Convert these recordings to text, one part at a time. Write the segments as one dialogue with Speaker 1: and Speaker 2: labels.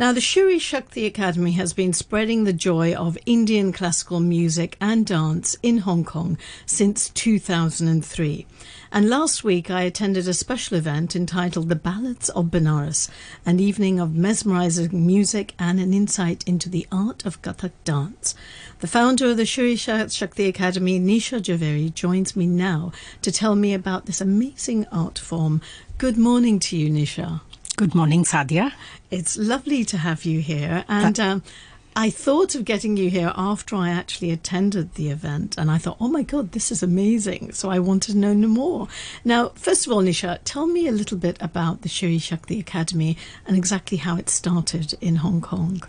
Speaker 1: Now, the Shri Shakti Academy has been spreading the joy of Indian classical music and dance in Hong Kong since 2003. And last week I attended a special event entitled The Ballads of Benares, an evening of mesmerizing music and an insight into the art of Kathak dance. The founder of the Shri Shakti Academy, Neesha Jhaveri, joins me now to tell me about this amazing art form. Good morning to you, Neesha.
Speaker 2: Good morning, Sadia.
Speaker 1: It's lovely to have you here. And um, I thought of getting you here after I actually attended the event, and I thought, oh my God, this is amazing. So I wanted to know no more. Now, first of all, Neesha, tell me a little bit about the Shri Shakti Academy and exactly how it started in Hong Kong.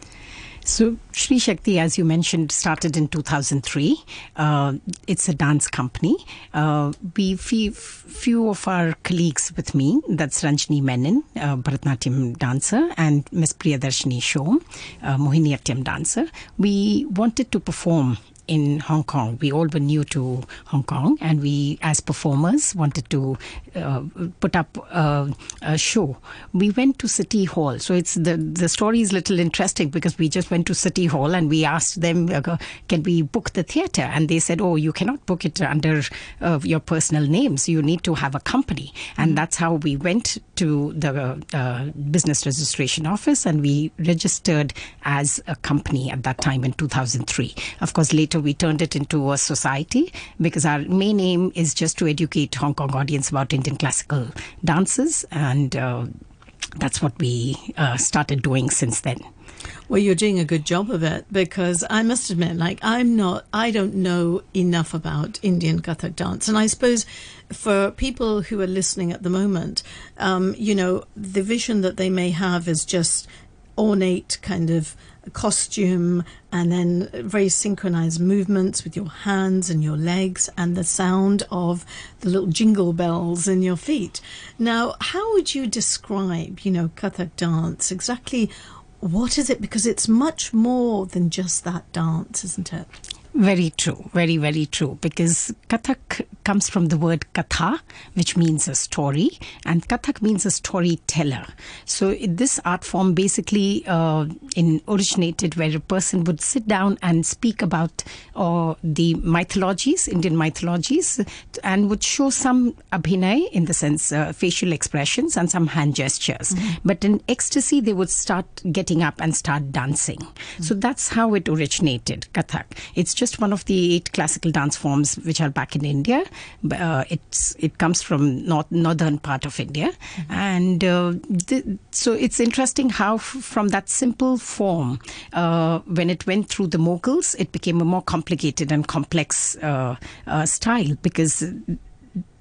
Speaker 2: So, Shri Shakti, as you mentioned, started in 2003. Uh, it's a dance company. Uh, we few, few of our colleagues with me. That's Ranjini Menon, uh, Bharatanatyam dancer, and Miss Priyadarshini Shom, uh, Mohiniyattam dancer. We wanted to perform in Hong Kong. We all were new to Hong Kong, and we, as performers, wanted to uh, put up uh, a show. We went to City Hall, so it's the the story is a little interesting because we just went to City Hall and we asked them, uh, "Can we book the theater?" And they said, "Oh, you cannot book it under uh, your personal names. You need to have a company." And mm-hmm. that's how we went to the uh, business registration office and we registered as a company at that time in 2003. Of course, later we turned it into a society because our main aim is just to educate Hong Kong audience about Indian classical dances, and uh, that's what we uh, started doing since then.
Speaker 1: Well, you're doing a good job of it because I must admit, like, I'm not, I don't know enough about Indian Kathak dance. And I suppose for people who are listening at the moment, um, you know, the vision that they may have is just ornate kind of costume and then very synchronized movements with your hands and your legs and the sound of the little jingle bells in your feet. Now, how would you describe, you know, Kathak dance? Exactly what is it? Because it's much more than just that dance, isn't it?
Speaker 2: Very true, very, very true. Because Kathak comes from the word katha, which means a story, and Kathak means a storyteller. So this art form basically uh, in originated where a person would sit down and speak about uh, the mythologies, Indian mythologies, and would show some abhinay in the sense uh, facial expressions and some hand gestures. Mm-hmm. But in ecstasy, they would start getting up and start dancing. Mm-hmm. So that's how it originated, Kathak. It's just one of the eight classical dance forms which are back in India. Uh, it's it comes from north, northern part of India, mm-hmm. and uh, th- so it's interesting how f- from that simple form, uh, when it went through the Mughals, it became a more complicated and complex uh, uh, style because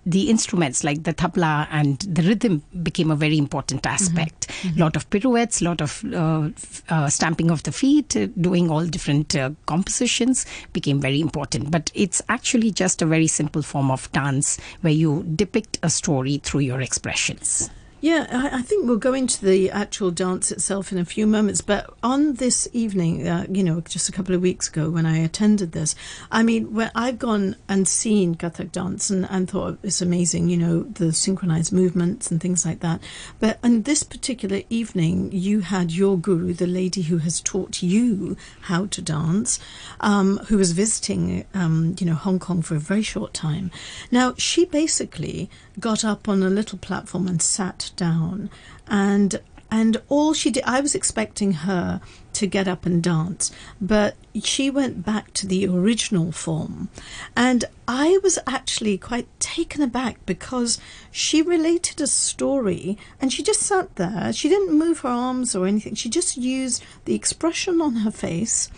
Speaker 2: the instruments like the tabla and the rhythm became a very important mm-hmm. aspect. A mm-hmm. lot of pirouettes, a lot of uh, uh, stamping of the feet, uh, doing all different uh, compositions became very important. But it's actually just a very simple form of dance where you depict a story through your expressions.
Speaker 1: Yeah, I, I, think we'll go into the actual dance itself in a few moments. But on this evening, uh, you know, just a couple of weeks ago when I attended this, I mean, when I've gone and seen Kathak dance and, and thought it's amazing, you know, the synchronized movements and things like that. But on this particular evening, you had your guru, the lady who has taught you how to dance, um, who was visiting, um, you know, Hong Kong for a very short time. Now, she basically got up on a little platform and sat down. And and all she did I was expecting her to get up and dance but she went back to the original form. And I was actually quite taken aback because she related a story and she just sat there. She didn't move her arms or anything. She just used the expression on her face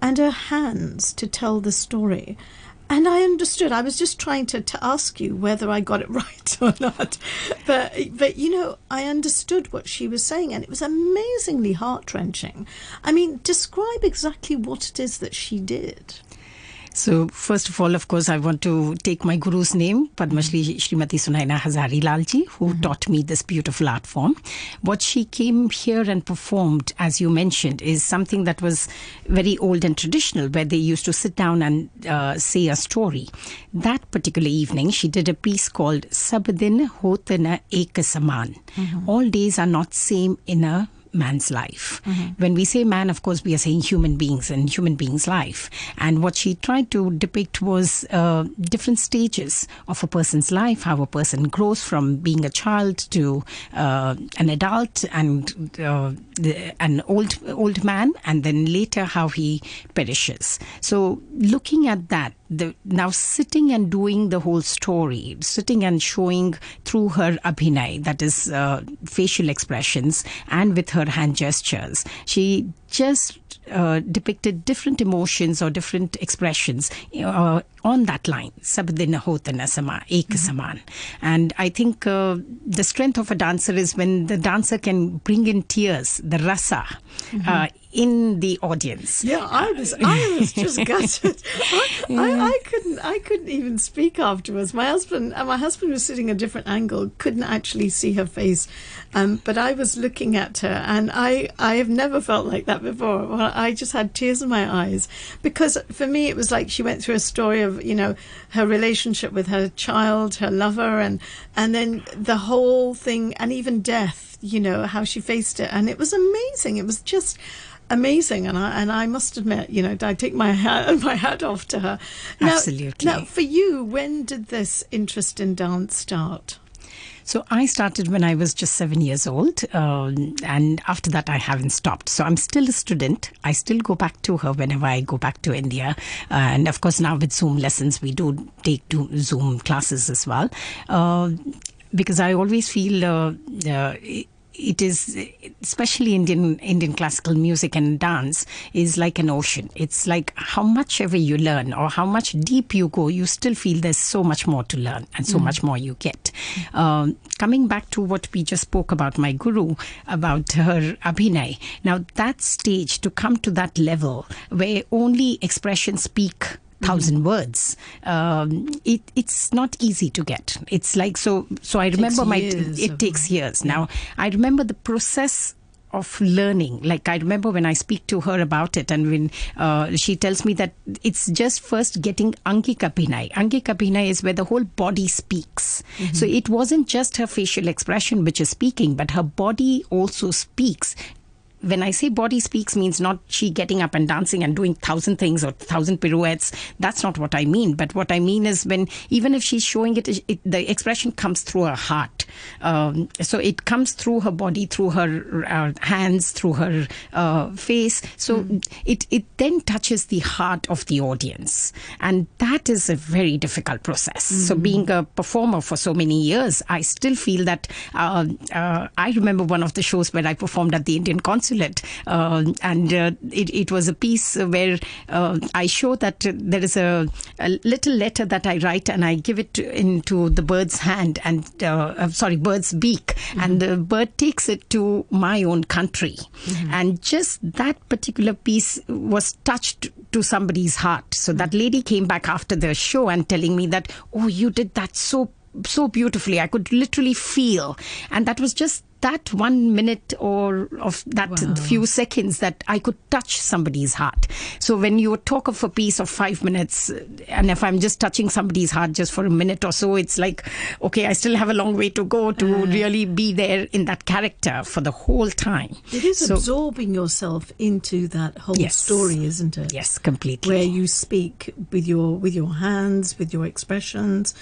Speaker 1: and her hands to tell the story and I understood. I was just trying to, to ask you whether I got it right or not. But but you know, I understood what she was saying and it was amazingly heart wrenching. I mean, describe exactly what it is that she did.
Speaker 2: So, first of all, of course, I want to take my guru's name, Padma Shri Srimati Sunaina Hazari Lalji, who mm-hmm. taught me this beautiful art form. What she came here and performed, as you mentioned, is something that was very old and traditional, where they used to sit down and uh, say a story. That particular evening, she did a piece called Sabdin Hotana Ek Saman. Mm-hmm. All days are not same in a man's life. Mm-hmm. When we say man, of course, we are saying human beings and human beings' life. And what she tried to depict was uh, different stages of a person's life, how a person grows from being a child to uh, an adult and uh, the, an old old man, and then later how he perishes. So, looking at that, the, now sitting and doing the whole story, sitting and showing through her abhinay, that is uh, facial expressions, and with her hand gestures, she just uh, depicted different emotions or different expressions uh, on that line. Sabdin hotana sama, ek mm-hmm. saman. And I think uh, the strength of a dancer is when the dancer can bring in tears, the rasa, mm-hmm. In the audience.
Speaker 1: Yeah, I was, I was just gutted. I, yeah. I, I, couldn't, I couldn't even speak afterwards. My husband, uh, my husband was sitting a different angle, couldn't actually see her face, um, but I was looking at her, and I, I have never felt like that before. Well, I just had tears in my eyes because for me it was like she went through a story of, you know, her relationship with her child, her lover, and and then the whole thing, and even death. You know how she faced it, and it was amazing. It was just amazing, and I and I must admit, you know, I take my hat my hat off to her.
Speaker 2: Now, Absolutely.
Speaker 1: Now, for you, when did this interest in dance start?
Speaker 2: So I started when I was just seven years old, um, and after that I haven't stopped. So I'm still a student. I still go back to her whenever I go back to India, uh, and of course now with Zoom lessons we do take Zoom classes as well. Uh, because I always feel uh, uh it is especially Indian Indian classical music and dance is like an ocean. It's like how much ever you learn or how much deep you go, you still feel there's so much more to learn and so mm. much more you get. Um, coming back to what we just spoke about, my guru about her abhinay. Now that stage to come to that level where only expressions speak thousand words. Um, it, it's not easy to get. It's like so. So I remember my. It takes years. Now I remember the process of learning. Like I remember when I speak to her about it, and when uh, she tells me that it's just first getting Angika Abhinay. Angika Abhinay is where the whole body speaks. Mm-hmm. So it wasn't just her facial expression which is speaking, but her body also speaks when I say body speaks means not she getting up and dancing and doing thousand things or thousand pirouettes. That's not what I mean. But what I mean is when even if she's showing it, it the expression comes through her heart. Um, so it comes through her body, through her uh, hands, through her uh, face. So mm. it it then touches the heart of the audience, and that is a very difficult process. Mm. So being a performer for so many years, I still feel that uh, uh, I remember one of the shows where I performed at the Indian Consulate. Uh, and uh, it, it, was a piece where uh, I show that there is a, a, little letter that I write and I give it to, into the bird's hand and, uh, sorry, bird's beak. Mm-hmm. And the bird takes it to my own country. Mm-hmm. And just that particular piece was touched to somebody's heart. So that lady came back after the show and telling me that, oh, you did that so so beautifully. I could literally feel. And that was just that one minute or of that wow. few seconds that I could touch somebody's heart. So when you talk of a piece of five minutes, and if I'm just touching somebody's heart just for a minute or so, it's like, okay, I still have a long way to go to uh, really be there in that character for the whole time.
Speaker 1: It is so, absorbing yourself into that whole yes, story, isn't it?
Speaker 2: Yes, completely.
Speaker 1: Where you speak with your with your hands, with your expressions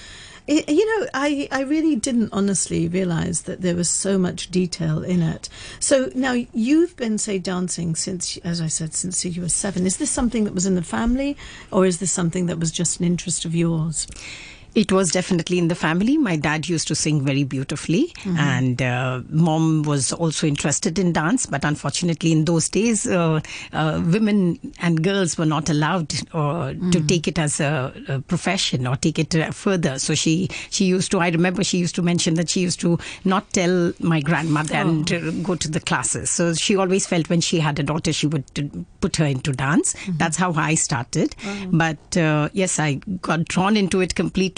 Speaker 1: you know, I, I really didn't honestly realize that there was so much detail in it. So now you've been, say, dancing since, as I said, since you were seven. Is this something that was in the family, or is this something that was just an interest of yours?
Speaker 2: It was definitely in the family. My dad used to sing very beautifully, mm-hmm. and uh, mom was also interested in dance. But unfortunately, in those days, uh, uh, women and girls were not allowed mm-hmm. to take it as a, a, profession or take it uh, further. So she she used to. I remember she used to mention that she used to not tell my grandmother oh. and uh, go to the classes. So she always felt when she had a daughter, she would put her into dance. Mm-hmm. That's how I started. Oh. But uh, yes, I got drawn into it completely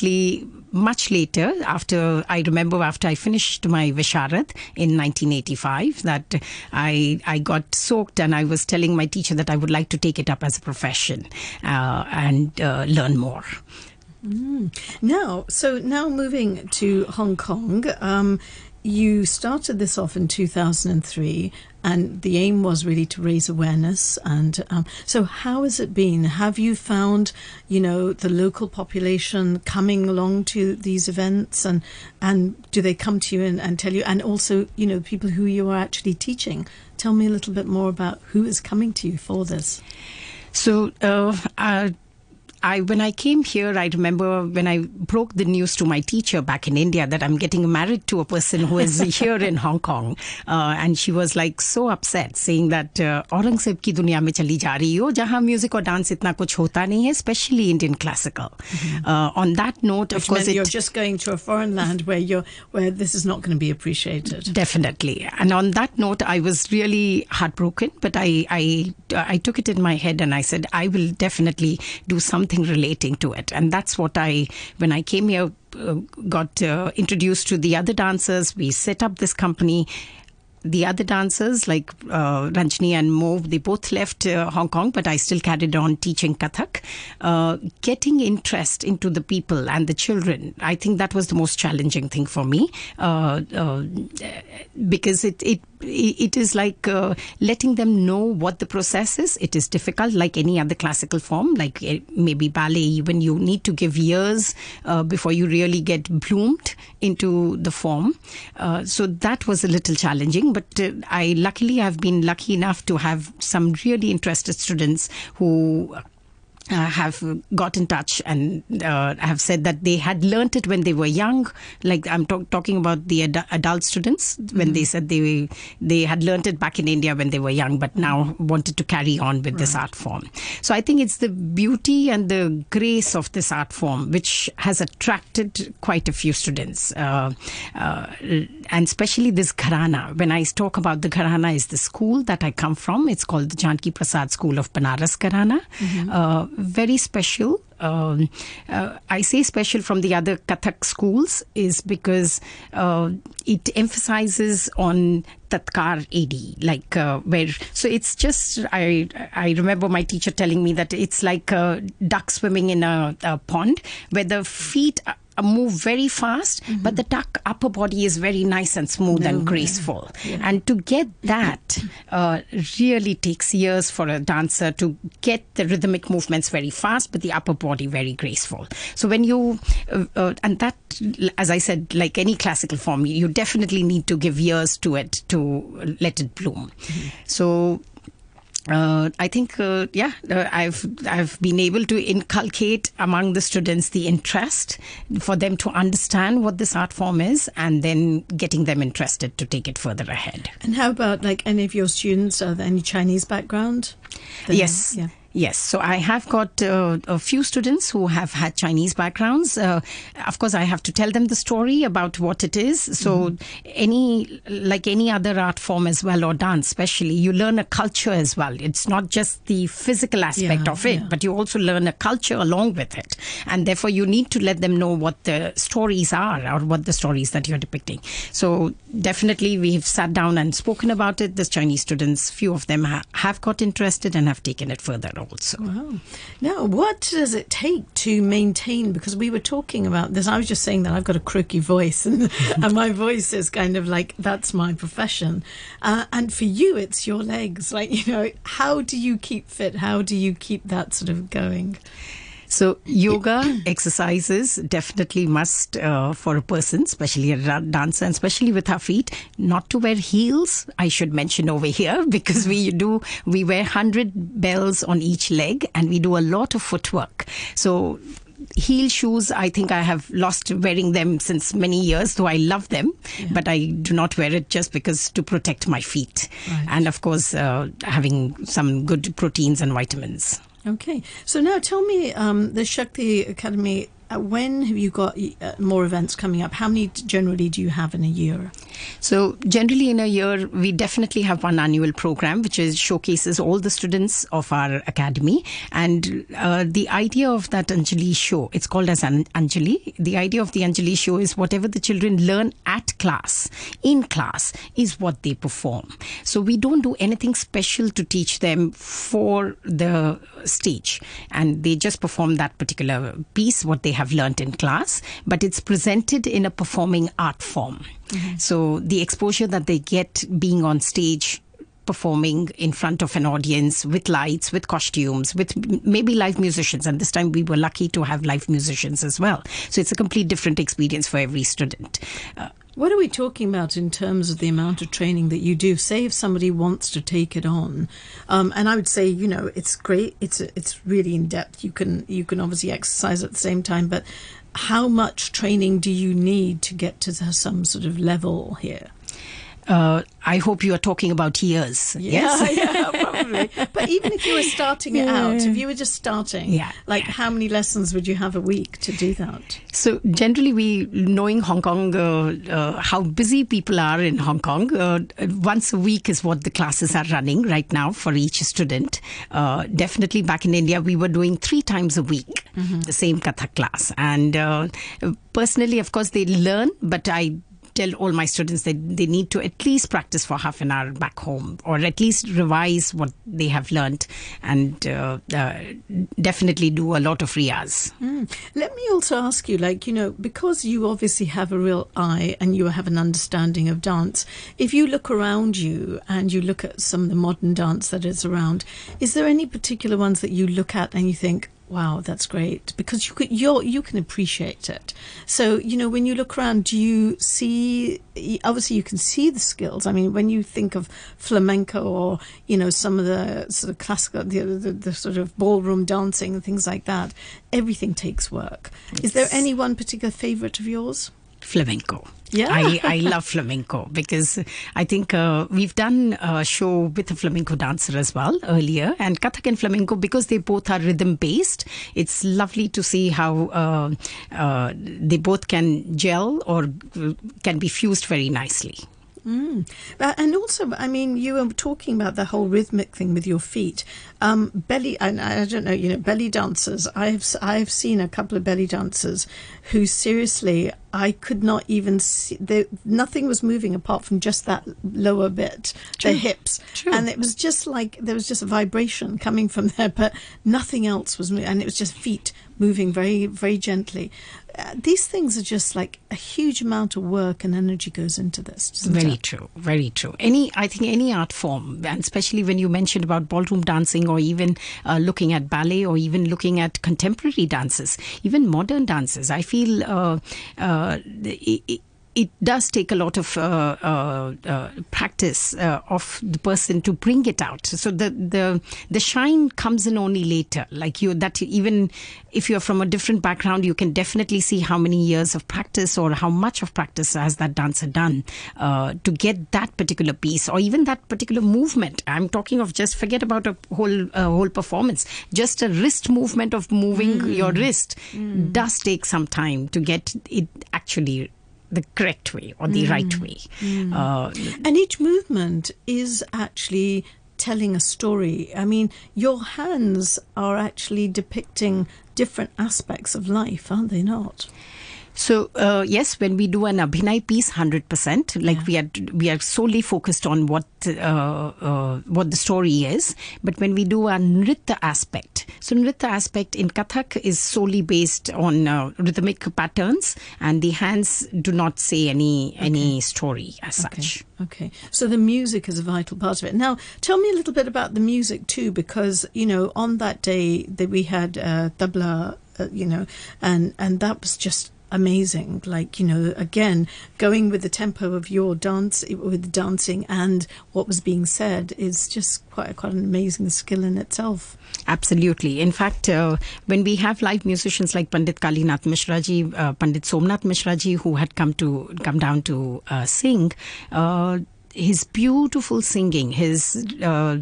Speaker 2: much later, after I remember after I finished my Visharad in 1985, that I I got soaked and I was telling my teacher that I would like to take it up as a profession uh, and uh, learn more.
Speaker 1: Mm. Now, so now moving to Hong Kong, um, you started this off in 2003 and the aim was really to raise awareness and um, so how has it been? Have you found you know the local population coming along to these events? And and do they come to you and, and tell you and also you know people who you are actually teaching? Tell me a little bit more about who is coming to you for this.
Speaker 2: So uh, uh, I when I came here, I remember when I broke the news to my teacher back in India that I'm getting married to a person who is here in Hong Kong, uh, and she was like so upset, saying that uh, Aurangzeb ki dunia mein chali ja rahi ho, music or dance itna kuch hota nahi hai, especially Indian classical. Mm-hmm. Uh, on that note,
Speaker 1: Which
Speaker 2: of course,
Speaker 1: it, you're just going to a foreign land where you're where this is not going to be appreciated.
Speaker 2: Definitely, and on that note, I was really heartbroken, but I I I took it in my head and I said I will definitely do something something relating to it. And that's what I, when I came here, uh, got uh, introduced to the other dancers. We set up this company the other dancers like uh, Ranjini and Mo, they both left uh, Hong Kong, but I still carried on teaching Kathak. Uh, getting interest into the people and the children, I think that was the most challenging thing for me uh, uh, because it, it it is like uh, letting them know what the process is. It is difficult, like any other classical form, like eh, maybe ballet. Even you need to give years uh, before you really get bloomed into the form. Uh, so that was a little challenging, but uh, I luckily have been lucky enough to have some really interested students who uh, have got in touch and uh, have said that they had learnt it when they were young. Like I'm talking about the ad- adult students when mm-hmm. they said they they had learnt it back in India when they were young, but now wanted to carry on with right. this art form. So I think it's the beauty and the grace of this art form which has attracted quite a few students, uh, uh and especially this Gharana. When I talk about the Gharana, is the school that I come from. It's called the Janki Prasad School of Banaras Gharana. Mm-hmm uh, very special. Um, uh, I say special from the other Kathak schools is because uh, it emphasizes on tatkar AD, like uh, where. So it's just I I remember my teacher telling me that it's like a duck swimming in a, a pond where the feet move very fast, mm-hmm. but the duck upper body is very nice and smooth no, and graceful. Yeah. And to get that uh, really takes years for a dancer to get the rhythmic movements very fast, but the upper body very graceful. So when you, uh, uh, and that, as I said, like any classical form, you definitely need to give years to it to let it bloom. Mm-hmm. So uh, I think, uh, yeah, uh, I've I've been able to inculcate among the students the interest for them to understand what this art form is, and then getting them interested to take it further ahead.
Speaker 1: And how about like any of your students? Are there any Chinese background?
Speaker 2: Then, yes. Yeah. Yes, so I have got uh, a few students who have had Chinese backgrounds. Uh, of course, I have to tell them the story about what it is. So, mm-hmm. any like any other art form as well, or dance, especially, you learn a culture as well. It's not just the physical aspect yeah, of it, yeah. but you also learn a culture along with it, and therefore you need to let them know what the stories are or what the stories that you're depicting. So, definitely, we've sat down and spoken about it. The Chinese students, few of them ha- have got interested and have taken it further also.
Speaker 1: Wow. Now, what does it take to maintain? Because we were talking about this. I was just saying that I've got a croaky voice, and, and my voice is kind of like that's my profession. Uh, and for you, it's your legs. Like, you know, how do you keep fit? How do you keep that sort of going?
Speaker 2: So yoga exercises definitely must uh, for a person, especially a dancer, and especially with our feet, not to wear heels. I should mention over here because we do we wear hundred bells on each leg, and we do a lot of footwork. So heel shoes i think i have lost wearing them since many years though i love them yeah. but i do not wear it just because to protect my feet right. and of course uh, having some good proteins and vitamins
Speaker 1: Okay, so now tell me, um, the Shakti Academy uh, when have you got uh, more events coming up? How many generally do you have in a year?
Speaker 2: So, generally in a year, we definitely have one annual program which is showcases all the students of our academy. And uh, the idea of that Anjali show, it's called as an Anjali. The idea of the Anjali show is whatever the children learn at class, in class, is what they perform. So, we don't do anything special to teach them for the stage. And they just perform that particular piece, what they have learnt in class, but it's presented in a performing art form. Mm-hmm. So the exposure that they get being on stage performing in front of an audience with lights, with costumes, with maybe live musicians. And this time we were lucky to have live musicians as well. So it's a complete different experience for every student. Uh,
Speaker 1: what are we talking about in terms of the amount of training that you do? Say if somebody wants to take it on, um, and I would say you know it's great. It's it's really in depth. You can you can obviously exercise at the same time, but how much training do you need to get to some sort of level here?
Speaker 2: Uh, I hope you are talking about years.
Speaker 1: Yeah,
Speaker 2: yes,
Speaker 1: yeah, probably. but even if you were starting it out, if you were just starting,
Speaker 2: yeah,
Speaker 1: like how many lessons would you have a week to do that?
Speaker 2: So generally, we knowing Hong Kong, uh, uh, how busy people are in Hong Kong, uh, once a week is what the classes are running right now for each student. Uh, definitely, back in India, we were doing three times a week mm-hmm. the same Kathak class, and uh, personally, of course, they learn, but I tell all my students that they need to at least practice for half an hour back home or at least revise what they have learned and uh, uh, definitely do a lot of riyaz.
Speaker 1: Mm. Let me also ask you, like, you know, because you obviously have a real eye and you have an understanding of dance, if you look around you and you look at some of the modern dance that is around, is there any particular ones that you look at and you think, Wow, that's great because you could, you you can appreciate it. So you know when you look around, do you see? Obviously, you can see the skills. I mean, when you think of flamenco or you know some of the sort of classical, the, the, the sort of ballroom dancing and things like that, everything takes work. It's Is there any one particular favorite of yours?
Speaker 2: Flamenco.
Speaker 1: Yeah.
Speaker 2: I, I love flamenco because I think uh, we've done a show with a flamenco dancer as well earlier. And Kathak and flamenco, because they both are rhythm based, it's lovely to see how uh, uh, they both can gel or can be fused very nicely.
Speaker 1: Mm. And also, I mean, you were talking about the whole rhythmic thing with your feet. Um, belly, and I don't know, you know, belly dancers. I've I've seen a couple of belly dancers who seriously, I could not even see. They, nothing was moving apart from just that lower bit, True. their hips,
Speaker 2: True.
Speaker 1: and it was just like there was just a vibration coming from there, but nothing else was moving, and it was just feet moving very, very gently. These things are just like a huge amount of work and energy goes into this.
Speaker 2: Very it? true, very true. Any, I think, any art form, and especially when you mentioned about ballroom dancing, or even uh, looking at ballet, or even looking at contemporary dances, even modern dances. I feel uh, uh it, it does take a lot of uh, uh, uh, practice uh, of the person to bring it out. So the the the shine comes in only later. Like you, that even if you're from a different background, you can definitely see how many years of practice or how much of practice has that dancer done uh, to get that particular piece or even that particular movement. I'm talking of just forget about a whole whole performance. Just a wrist movement of moving mm. your wrist mm. does take some time to get it actually the correct way or the mm. right way.
Speaker 1: Mm. Uh, and each movement is actually telling a story. I mean, your hands are actually depicting different aspects of life, aren't they not?
Speaker 2: So uh, yes, when we do an Abhinay piece, hundred percent, like yeah. we are we are solely focused on what uh, uh, what the story is. But when we do a Nritya aspect, so Nritya aspect in Kathak is solely based on uh, rhythmic patterns, and the hands do not say any okay. any story as
Speaker 1: okay.
Speaker 2: such.
Speaker 1: Okay, so the music is a vital part of it. Now, tell me a little bit about the music too, because you know on that day that we had uh, tabla, uh, you know, and and that was just amazing. Like, you know, again, going with the tempo of your dance, with dancing and what was being said is just quite, quite an amazing skill in itself.
Speaker 2: Absolutely. In fact, uh, when we have live musicians like Pandit Kalinath Mishraji, uh, Pandit Somnath Mishraji, who had come to come down to uh, sing, uh, his beautiful singing, his uh,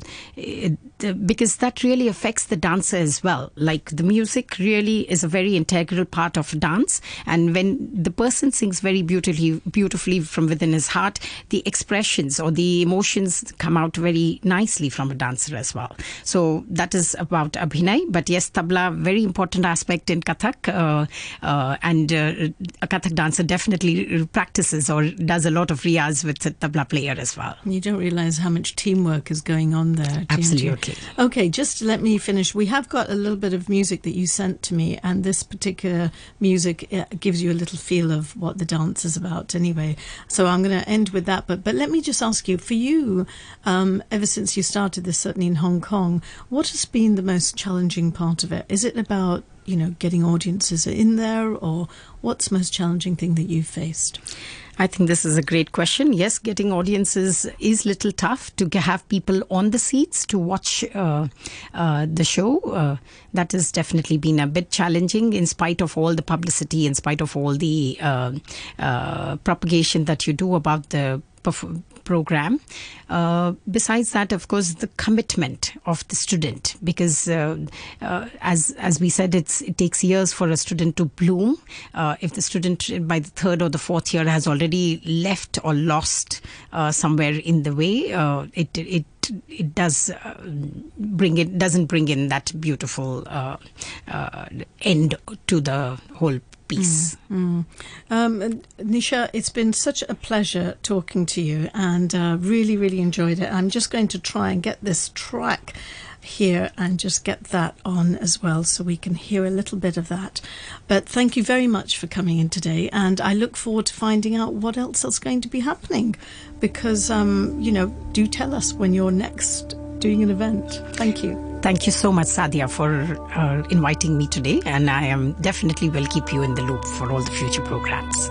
Speaker 2: because that really affects the dancer as well. Like the music really is a very integral part of dance, and when the person sings very beautifully, beautifully from within his heart, the expressions or the emotions come out very nicely from a dancer as well. So that is about Abhinay. But yes, tabla very important aspect in Kathak, uh, uh, and uh, a Kathak dancer definitely practices or does a lot of riyaz with a tabla player as well.
Speaker 1: You don't realize how much teamwork is going on there.
Speaker 2: Absolutely.
Speaker 1: Okay, just let me finish. We have got a little bit of music that you sent to me, and this particular music uh, gives you a little feel of what the dance is about anyway. So I'm going to end with that. But, but let me just ask you for you, um, ever since you started this, certainly in Hong Kong, what has been the most challenging part of it? Is it about you know getting audiences in there, or what's the most challenging thing that you've faced?
Speaker 2: I think this is a great question. Yes, getting audiences is little tough to have people on the seats to watch uh, uh, the show. Uh, that has definitely been a bit challenging, in spite of all the publicity, in spite of all the uh, uh, propagation that you do about the program. Uh, besides that, of course, the commitment of the student, because uh, uh, as as we said, it takes years for a student to bloom. Uh, if the student by the third or the fourth year has already left or lost uh, somewhere in the way, uh, it it it does bring it doesn't bring in that beautiful end to the whole piece.
Speaker 1: Mm, mm. Um, Neesha, it's been such a pleasure talking to you, and uh, really, really enjoyed it. I'm just going to try and get this track here and just get that on as well so we can hear a little bit of that. But thank you very much for coming in today, and I look forward to finding out what else is going to be happening because, um, you know, do tell us when you're next doing an event. Thank you.
Speaker 2: Thank you so much, Sadia, for uh, inviting me today, and I am definitely will keep you in the loop for all the future programs.